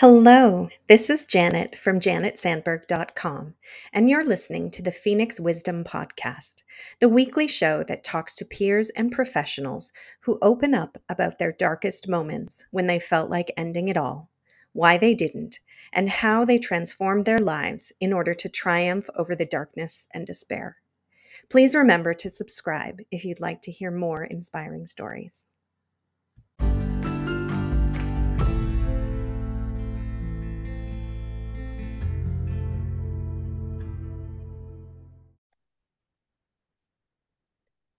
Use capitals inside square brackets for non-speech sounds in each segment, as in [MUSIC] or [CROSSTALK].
Hello, this is Janet from janetsandberg.com, and you're listening to the Phoenix Wisdom Podcast, the weekly show that talks to peers and professionals who open up about their darkest moments when they felt like ending it all, why they didn't, and how they transformed their lives in order to triumph over the darkness and despair. Please remember to subscribe if you'd like to hear more inspiring stories.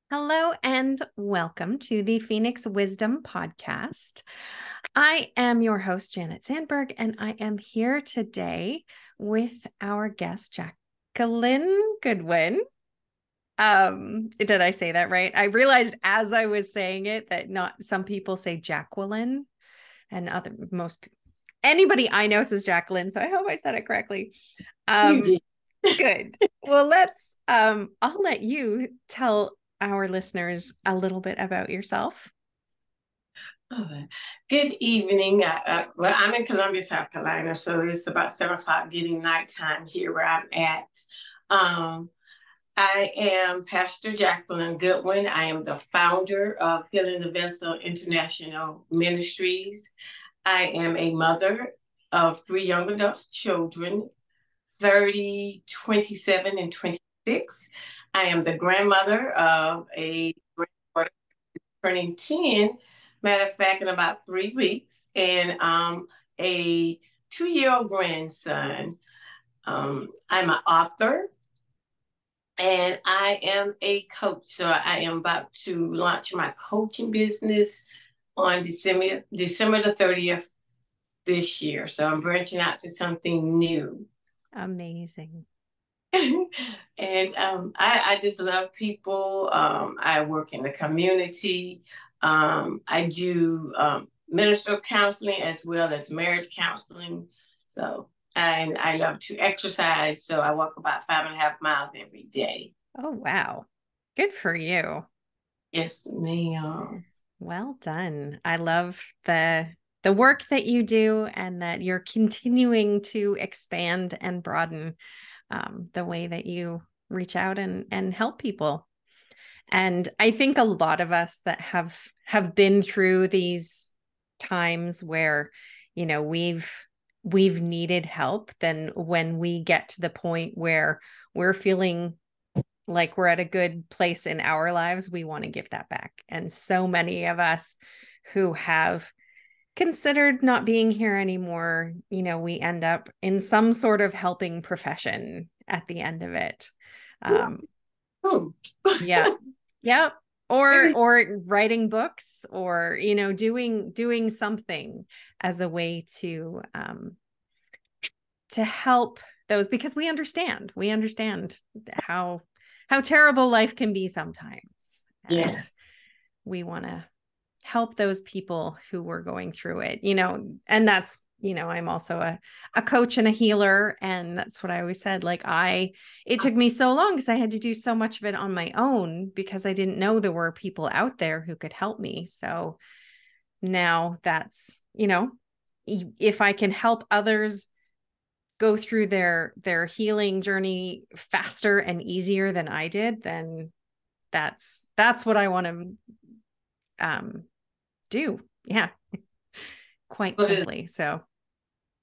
Hello and welcome to the Phoenix Wisdom Podcast. I am your host, Janet Sandberg, and I am here today with our guest, Jacqueline Goodwin. Um, did I say that right? I realized as I was saying it that not some people say Jacqueline and other most anybody I know says Jacqueline, so I hope I said it correctly. Um [LAUGHS] good. Well, let's um I'll let you tell our listeners a little bit about yourself? good evening. Uh, uh, well, I'm in Columbia, South Carolina, so it's about seven o'clock getting nighttime here where I'm at. Um, I am Pastor Jacqueline Goodwin. I am the founder of Healing the Vessel International Ministries. I am a mother of three young adult children, 30, 27, and 26. I am the grandmother of a granddaughter turning 10, matter of fact, in about three weeks, and um, a two year old grandson. Um, I'm an author and I am a coach. So I am about to launch my coaching business on December December the 30th this year. So I'm branching out to something new. Amazing. [LAUGHS] and um, I, I, just love people. Um, I work in the community. Um, I do um, minister counseling as well as marriage counseling. So, and I love to exercise. So I walk about five and a half miles every day. Oh, wow. Good for you. Yes, ma'am. Well done. I love the the work that you do and that you're continuing to expand and broaden um, the way that you reach out and and help people. And i think a lot of us that have have been through these times where you know we've we've needed help then when we get to the point where we're feeling like we're at a good place in our lives we want to give that back. And so many of us who have considered not being here anymore, you know, we end up in some sort of helping profession at the end of it. Um, oh. yeah. [LAUGHS] Yeah. Or or writing books or you know doing doing something as a way to um to help those because we understand we understand how how terrible life can be sometimes. Yes. We want to help those people who were going through it you know and that's you know i'm also a, a coach and a healer and that's what i always said like i it took me so long because i had to do so much of it on my own because i didn't know there were people out there who could help me. So now that's you know if i can help others go through their their healing journey faster and easier than i did then that's that's what i want to um do. Yeah. [LAUGHS] Quite but simply. So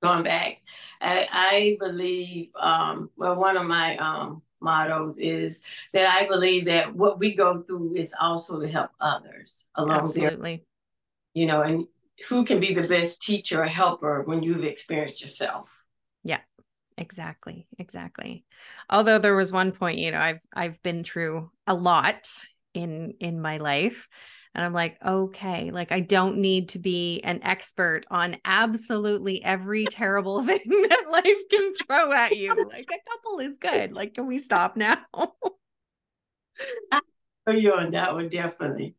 going back, I, I believe um well one of my um mottos is that I believe that what we go through is also to help others along Absolutely. You know, and who can be the best teacher or helper when you've experienced yourself? Yeah, exactly. Exactly. Although there was one point, you know, I've I've been through a lot in in my life and I'm like, okay, like I don't need to be an expert on absolutely every terrible [LAUGHS] thing that life can throw at [LAUGHS] you. Like a couple is good. Like, can we stop now? I you on that one, definitely.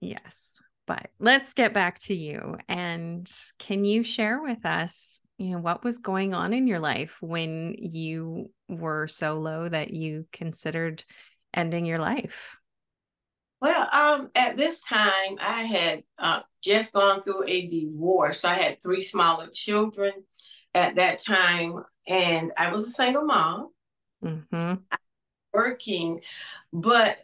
Yes. But let's get back to you. And can you share with us, you know, what was going on in your life when you were so low that you considered ending your life? Well, um, at this time, I had uh, just gone through a divorce. I had three smaller children at that time, and I was a single mom, mm-hmm. working, but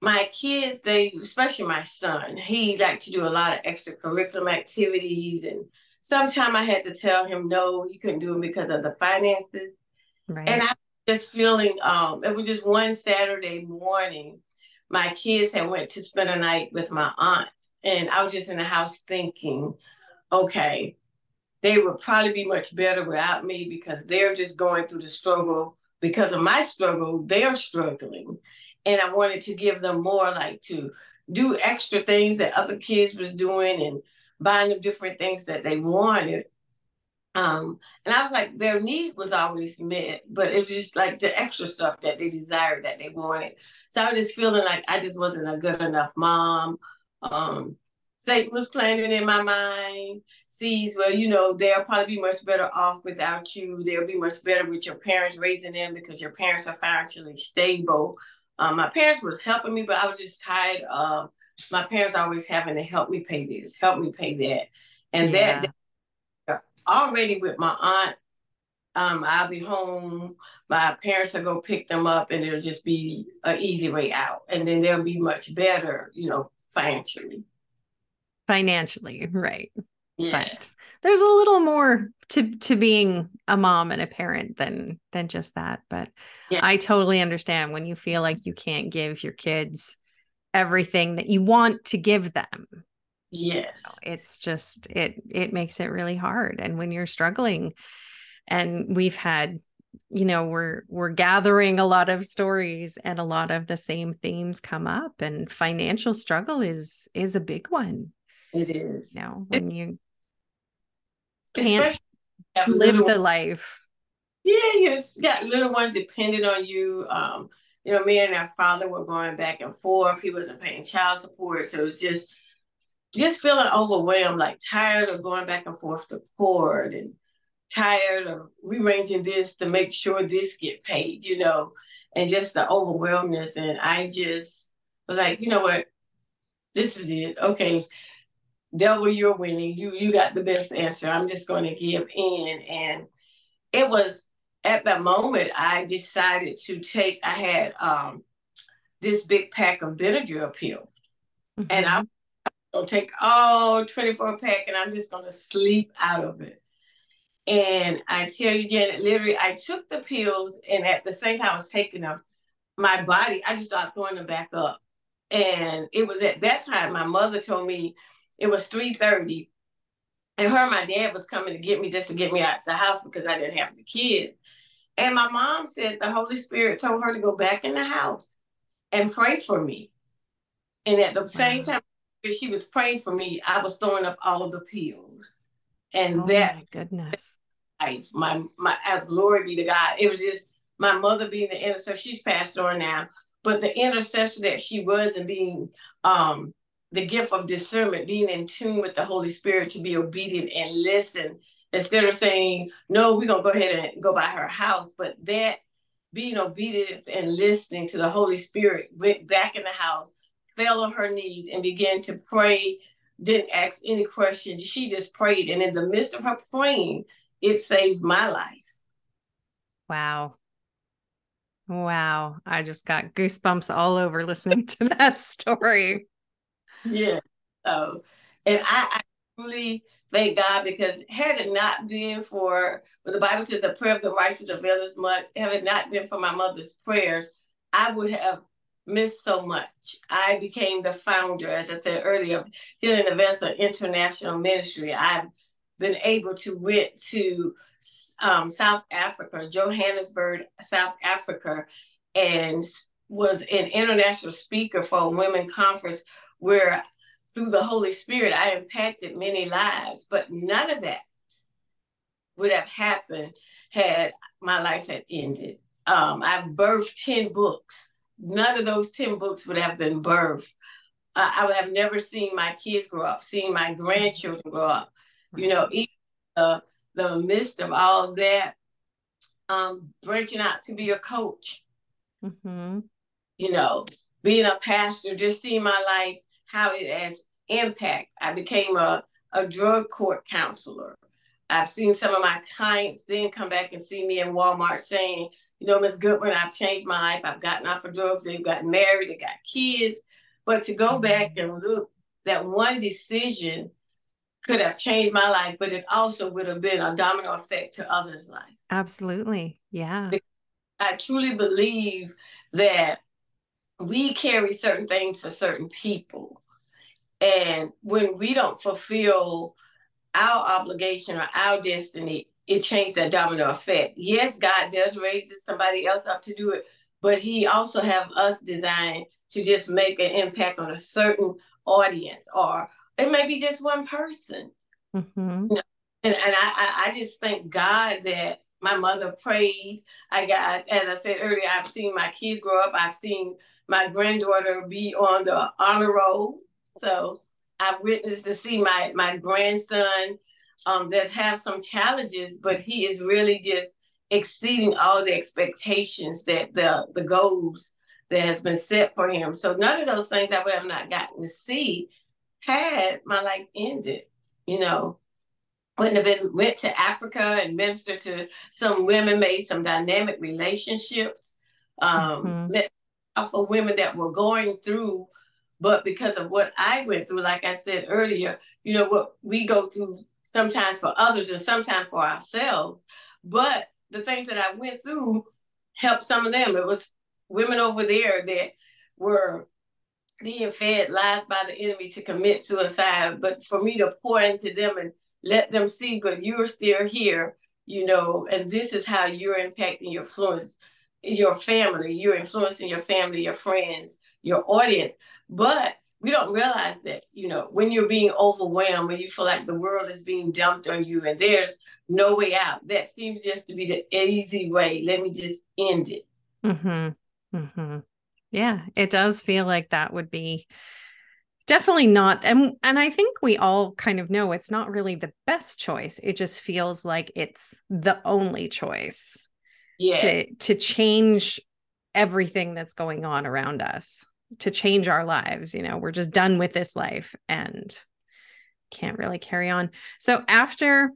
my kids, they, especially my son, he liked to do a lot of extracurricular activities, and sometimes I had to tell him no, he couldn't do it because of the finances. Right. And I was just feeling, um, it was just one Saturday morning my kids had went to spend a night with my aunt and i was just in the house thinking okay they would probably be much better without me because they're just going through the struggle because of my struggle they're struggling. And i wanted to give them more like to do extra things that other kids was doing and buying them different things that they wanted um, and I was like, their need was always met, but it was just like the extra stuff that they desired that they wanted. So I was just feeling like I just wasn't a good enough mom. Um, Satan was planning in my mind, sees, well, you know, they'll probably be much better off without you. They'll be much better with your parents raising them because your parents are financially stable. Um, my parents was helping me, but I was just tired of my parents always having to help me pay this, help me pay that. And yeah. that already with my aunt. Um, I'll be home. My parents will go pick them up, and it'll just be an easy way out. And then they'll be much better, you know, financially. Financially, right? Yeah. But there's a little more to to being a mom and a parent than than just that. But yeah. I totally understand when you feel like you can't give your kids everything that you want to give them Yes. it's just it it makes it really hard and when you're struggling and we've had you know we're we're gathering a lot of stories and a lot of the same themes come up and financial struggle is is a big one. It is. You know, when you can't live the life. Yeah, you've got little ones depending on you. Um, you know, me and our father were going back and forth. He wasn't paying child support. So it was just just feeling overwhelmed, like tired of going back and forth to court and tired of rearranging this to make sure this get paid, you know, and just the overwhelmness. And I just was like, you know what, this is it. Okay, devil, you're winning. You you got the best answer. I'm just going to give in. And it was at that moment I decided to take. I had um this big pack of Benadryl pills, mm-hmm. and I gonna take all 24 pack and I'm just gonna sleep out of it. And I tell you, Janet, literally, I took the pills, and at the same time I was taking them, my body, I just started throwing them back up. And it was at that time my mother told me it was 3:30, and her and my dad was coming to get me just to get me out the house because I didn't have the kids. And my mom said the Holy Spirit told her to go back in the house and pray for me. And at the same time, she was praying for me, I was throwing up all of the pills. And oh that my goodness. Life, my my glory be to God. It was just my mother being the intercessor. She's passed on now, but the intercessor that she was and being um the gift of discernment, being in tune with the Holy Spirit to be obedient and listen instead of saying, no, we're gonna go ahead and go by her house. But that being obedient and listening to the Holy Spirit went back in the house fell on her knees and began to pray, didn't ask any questions. She just prayed. And in the midst of her praying, it saved my life. Wow. Wow. I just got goosebumps all over listening to [LAUGHS] that story. Yeah. So, and I, I truly thank God because had it not been for, well, the Bible says the prayer of the righteous availeth much, had it not been for my mother's prayers, I would have missed so much. I became the founder, as I said earlier, of Healing Events International Ministry. I've been able to went to um, South Africa, Johannesburg, South Africa, and was an international speaker for a women conference where through the Holy Spirit I impacted many lives. But none of that would have happened had my life had ended. Um, I've birthed 10 books none of those 10 books would have been birthed. Uh, I would have never seen my kids grow up, seeing my grandchildren grow up. You know, even uh, the midst of all that, um, branching out to be a coach. Mm-hmm. You know, being a pastor, just seeing my life, how it has impact. I became a, a drug court counselor. I've seen some of my clients then come back and see me in Walmart saying, you know, Miss Goodwin, I've changed my life. I've gotten off of drugs. They've gotten married. They got kids. But to go mm-hmm. back and look, that one decision could have changed my life, but it also would have been a domino effect to others' life. Absolutely. Yeah. I truly believe that we carry certain things for certain people. And when we don't fulfill our obligation or our destiny, it changed that domino effect. Yes, God does raise somebody else up to do it, but He also have us designed to just make an impact on a certain audience, or it may be just one person. Mm-hmm. And, and I, I just thank God that my mother prayed. I got, as I said earlier, I've seen my kids grow up. I've seen my granddaughter be on the honor roll. So I've witnessed to see my my grandson um, that have some challenges, but he is really just exceeding all the expectations that the the goals that has been set for him. So none of those things I would have not gotten to see had my life ended. You know, wouldn't have been went to Africa and ministered to some women, made some dynamic relationships, um, mm-hmm. met for women that were going through, but because of what I went through, like I said earlier, you know what we go through sometimes for others and sometimes for ourselves. But the things that I went through helped some of them. It was women over there that were being fed lies by the enemy to commit suicide, but for me to pour into them and let them see, but you're still here, you know, and this is how you're impacting your influence, your family, you're influencing your family, your friends, your audience. But we don't realize that, you know, when you're being overwhelmed, when you feel like the world is being dumped on you and there's no way out, that seems just to be the easy way. Let me just end it. Mm-hmm. Mm-hmm. Yeah, it does feel like that would be definitely not and and i think we all kind of know it's not really the best choice it just feels like it's the only choice yeah. to to change everything that's going on around us to change our lives you know we're just done with this life and can't really carry on. So after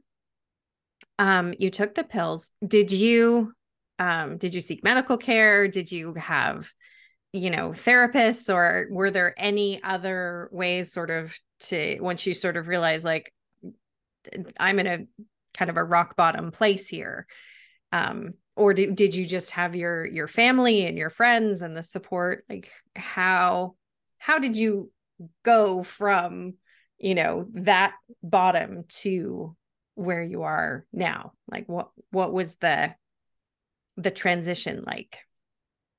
um you took the pills did you um did you seek medical care? Did you have you know therapists or were there any other ways sort of to once you sort of realize like i'm in a kind of a rock bottom place here um or did, did you just have your your family and your friends and the support like how how did you go from you know that bottom to where you are now like what what was the the transition like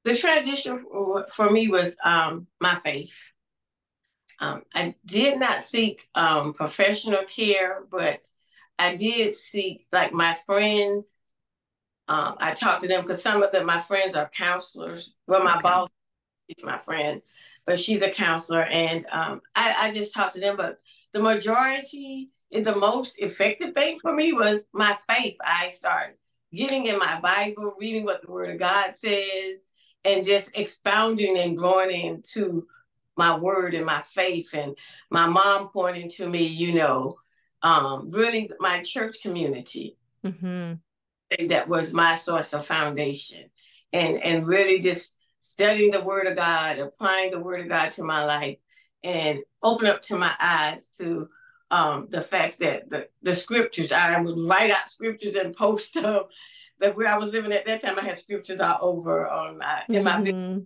the transition for, for me was um, my faith. Um, I did not seek um, professional care, but I did seek like my friends. Um, I talked to them because some of them, my friends are counselors. Well, my okay. boss is my friend, but she's a counselor, and um, I, I just talked to them. But the majority, the most effective thing for me was my faith. I started getting in my Bible, reading what the Word of God says, and just expounding and growing into my word and my faith and my mom pointing to me you know um, really my church community mm-hmm. That was my source of foundation and and really just studying the word of god applying the word of god to my life and open up to my eyes to um, the facts that the, the scriptures i would write out scriptures and post [LAUGHS] them that where I was living at that time, I had scriptures all over on my in my mm-hmm.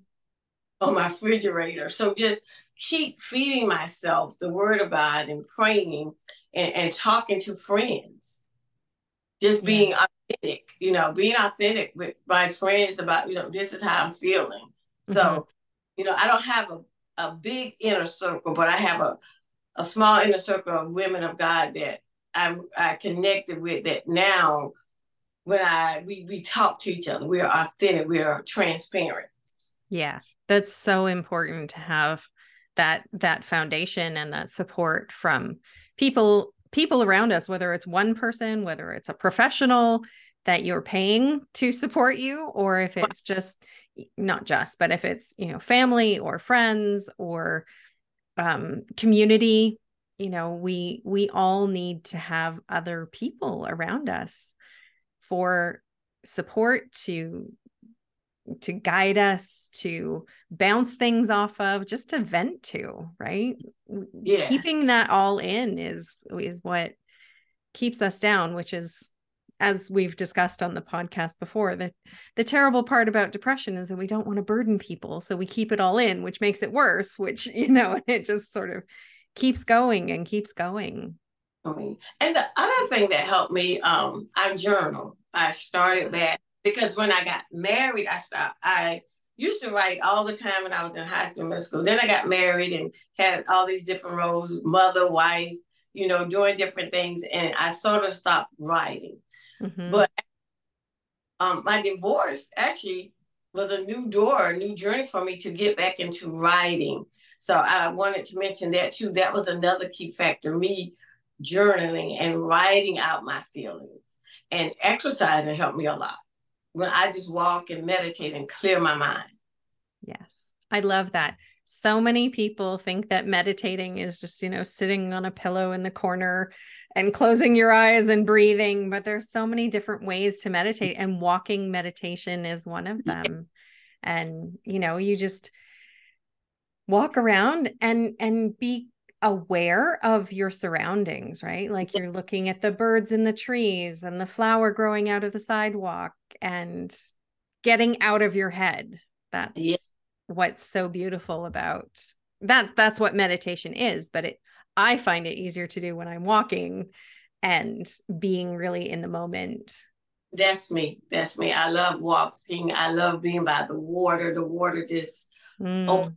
on my refrigerator. So just keep feeding myself the word of God and praying and, and talking to friends. Just being yeah. authentic, you know, being authentic with my friends about, you know, this is how I'm feeling. Mm-hmm. So, you know, I don't have a, a big inner circle, but I have a, a small inner circle of women of God that I, I connected with that now when I we we talk to each other. We are authentic. We are transparent. Yeah, that's so important to have that that foundation and that support from people people around us whether it's one person whether it's a professional that you're paying to support you or if it's just not just, but if it's, you know, family or friends or um, community, you know, we we all need to have other people around us for support to to guide us to bounce things off of just to vent to right? Yeah. keeping that all in is is what keeps us down which is as we've discussed on the podcast before the the terrible part about depression is that we don't want to burden people so we keep it all in which makes it worse which [LAUGHS] you know it just sort of keeps going and keeps going. And the other thing that helped me um i journal. I started that because when i got married i stopped i used to write all the time when i was in high school middle school then i got married and had all these different roles mother wife you know doing different things and i sort of stopped writing Mm-hmm. But um, my divorce actually was a new door, a new journey for me to get back into writing. So I wanted to mention that too. That was another key factor, me journaling and writing out my feelings. And exercising helped me a lot. When I just walk and meditate and clear my mind. Yes. I love that. So many people think that meditating is just, you know, sitting on a pillow in the corner and closing your eyes and breathing but there's so many different ways to meditate and walking meditation is one of them and you know you just walk around and and be aware of your surroundings right like you're looking at the birds in the trees and the flower growing out of the sidewalk and getting out of your head that's yeah. what's so beautiful about that that's what meditation is but it I find it easier to do when I'm walking and being really in the moment. That's me. That's me. I love walking. I love being by the water. The water just mm. opens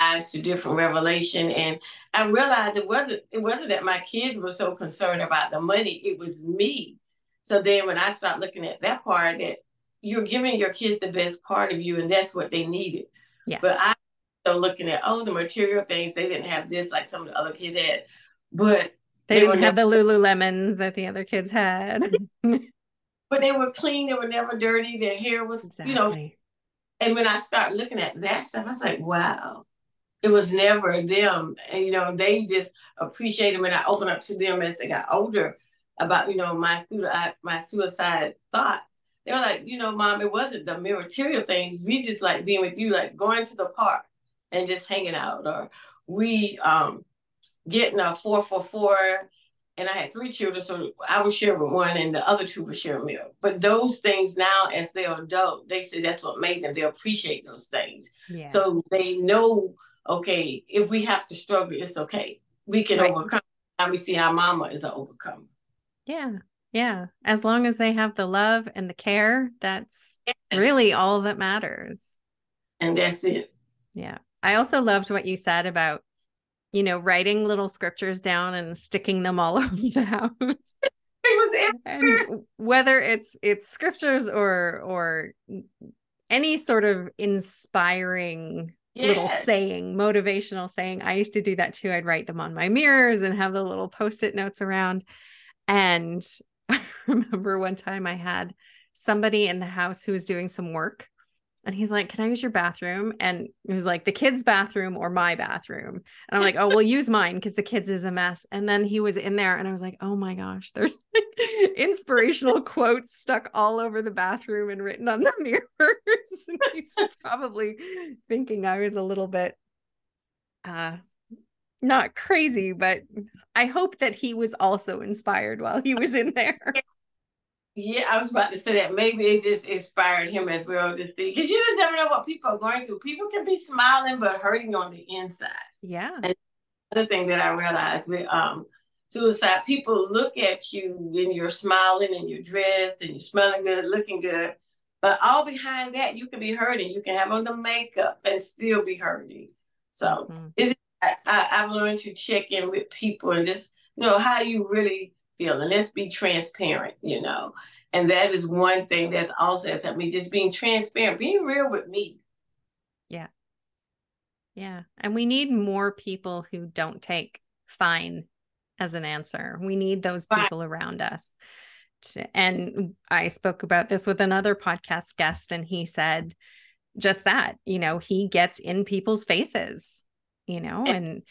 eyes to different revelation. And I realized it wasn't it wasn't that my kids were so concerned about the money. It was me. So then when I start looking at that part, that you're giving your kids the best part of you, and that's what they needed. Yeah. But I so looking at oh the material things they didn't have this like some of the other kids had but they, they didn't have never, the lululemons that the other kids had [LAUGHS] but they were clean they were never dirty their hair was exactly. you know and when i start looking at that stuff i was like wow it was never them and you know they just appreciated them and i opened up to them as they got older about you know my suicide my suicide thoughts they were like you know mom it wasn't the material things we just like being with you like going to the park and just hanging out or we um getting a four for four and I had three children, so I would share with one, and the other two would share a meal. But those things now, as they're adult, they say that's what made them. They appreciate those things, yeah. so they know. Okay, if we have to struggle, it's okay. We can right. overcome. And we see our mama is an overcomer. Yeah, yeah. As long as they have the love and the care, that's really all that matters. And that's it. Yeah. I also loved what you said about, you know, writing little scriptures down and sticking them all [LAUGHS] over the house. it was and whether it's it's scriptures or or any sort of inspiring little saying, motivational saying. I used to do that too. I'd write them on my mirrors and have the little post-it notes around. And [LAUGHS] I remember one time I had somebody in the house who was doing some work and he's like, Can I use your bathroom? And it was like, The kids' bathroom or my bathroom. And I'm like, Oh, we'll use mine because the kids is a mess. And then he was in there and I was like, Oh my gosh, there's [LAUGHS] inspirational quotes stuck all over the bathroom and written on the [LAUGHS] mirrors. and he's probably thinking I was a little bit uh not crazy, but I hope that he was also inspired while he was in there. [LAUGHS] Yeah, I was about to say that maybe it just inspired him as well to see because you just never know what people are going through. People can be smiling but hurting on the inside. Yeah. And other thing that I realized with um suicide, people look at you when you're smiling and you're dressed and you're smelling good, looking good, but all behind that you can be hurting. You can have on the makeup and still be hurting. So mm-hmm. I, I, I've learned to check in with people and just you know how you really feel and let's be transparent you know? And that is one thing that's also has helped me just being transparent being real with me. Yeah. Yeah and we need more people who don't take fine as an answer. We need those people around us. And i spoke about this with another podcast guest and he said just that, you know, he gets in people's faces, you know, and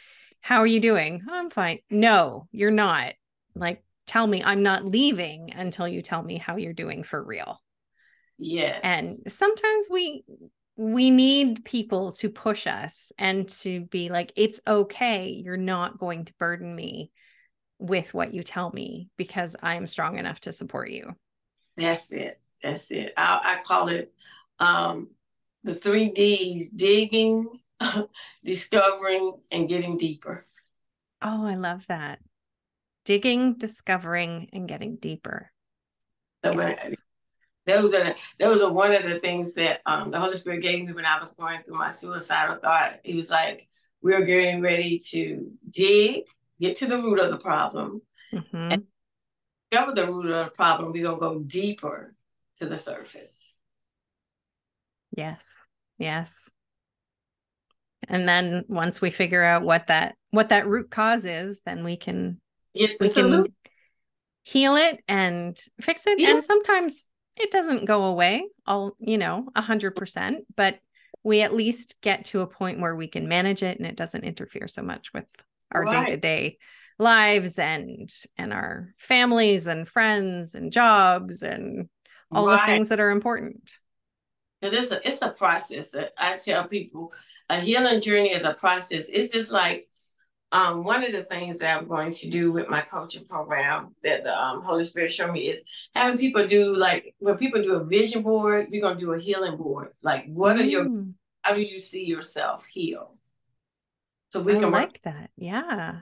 how are you doing? Oh, I'm fine. No, you're not. Like, tell me I'm not leaving until you tell me how you're doing for real. Yeah. And sometimes we we need people to push us and to be like it's okay you're not going to burden me with what you tell me because i'm strong enough to support you that's it that's it i, I call it um, the three d's digging [LAUGHS] discovering and getting deeper oh i love that digging discovering and getting deeper so yes those are those are one of the things that um, the Holy Spirit gave me when I was going through my suicidal thought. He was like, "We're getting ready to dig, get to the root of the problem, mm-hmm. and discover the root of the problem. We're gonna go deeper to the surface." Yes, yes. And then once we figure out what that what that root cause is, then we can we can heal it and fix it. Yeah. And sometimes it doesn't go away all you know a hundred percent but we at least get to a point where we can manage it and it doesn't interfere so much with our right. day-to-day lives and and our families and friends and jobs and all right. the things that are important it's a it's a process i tell people a healing journey is a process it's just like um, one of the things that I'm going to do with my coaching program that the um, Holy Spirit showed me is having people do like when people do a vision board, we're gonna do a healing board. Like, what mm. are your mm. how do you see yourself heal? So we I can like work- that. Yeah.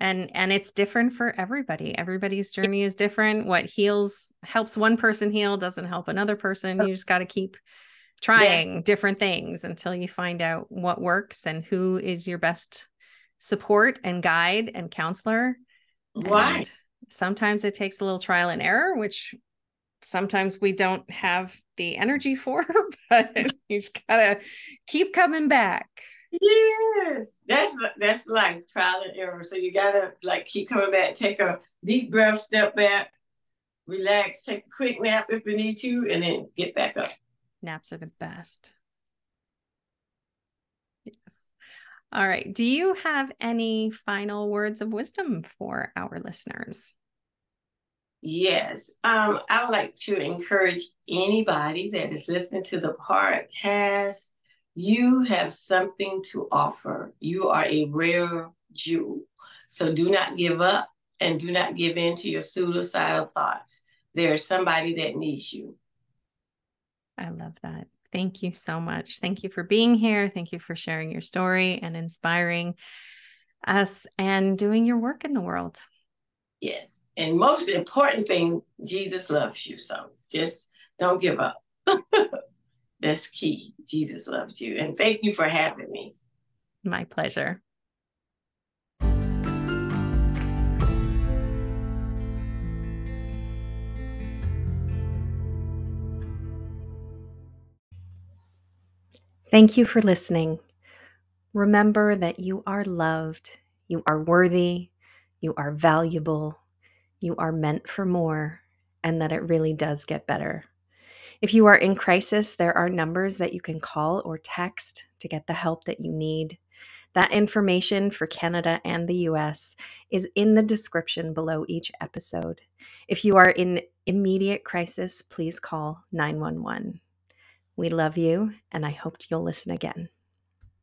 And and it's different for everybody. Everybody's journey is different. What heals helps one person heal doesn't help another person. You just got to keep trying yes. different things until you find out what works and who is your best support and guide and counselor. Right. And sometimes it takes a little trial and error, which sometimes we don't have the energy for, [LAUGHS] but you just gotta keep coming back. Yes, that's that's like trial and error. So you gotta like keep coming back, take a deep breath, step back, relax, take a quick nap if you need to, and then get back up. Naps are the best. Yes. All right. Do you have any final words of wisdom for our listeners? Yes. Um, I would like to encourage anybody that is listening to the podcast. You have something to offer. You are a rare jewel. So do not give up and do not give in to your suicidal thoughts. There's somebody that needs you. I love that. Thank you so much. Thank you for being here. Thank you for sharing your story and inspiring us and doing your work in the world. Yes. And most important thing, Jesus loves you. So just don't give up. [LAUGHS] That's key. Jesus loves you. And thank you for having me. My pleasure. Thank you for listening. Remember that you are loved, you are worthy, you are valuable, you are meant for more, and that it really does get better. If you are in crisis, there are numbers that you can call or text to get the help that you need. That information for Canada and the US is in the description below each episode. If you are in immediate crisis, please call 911. We love you, and I hope you'll listen again.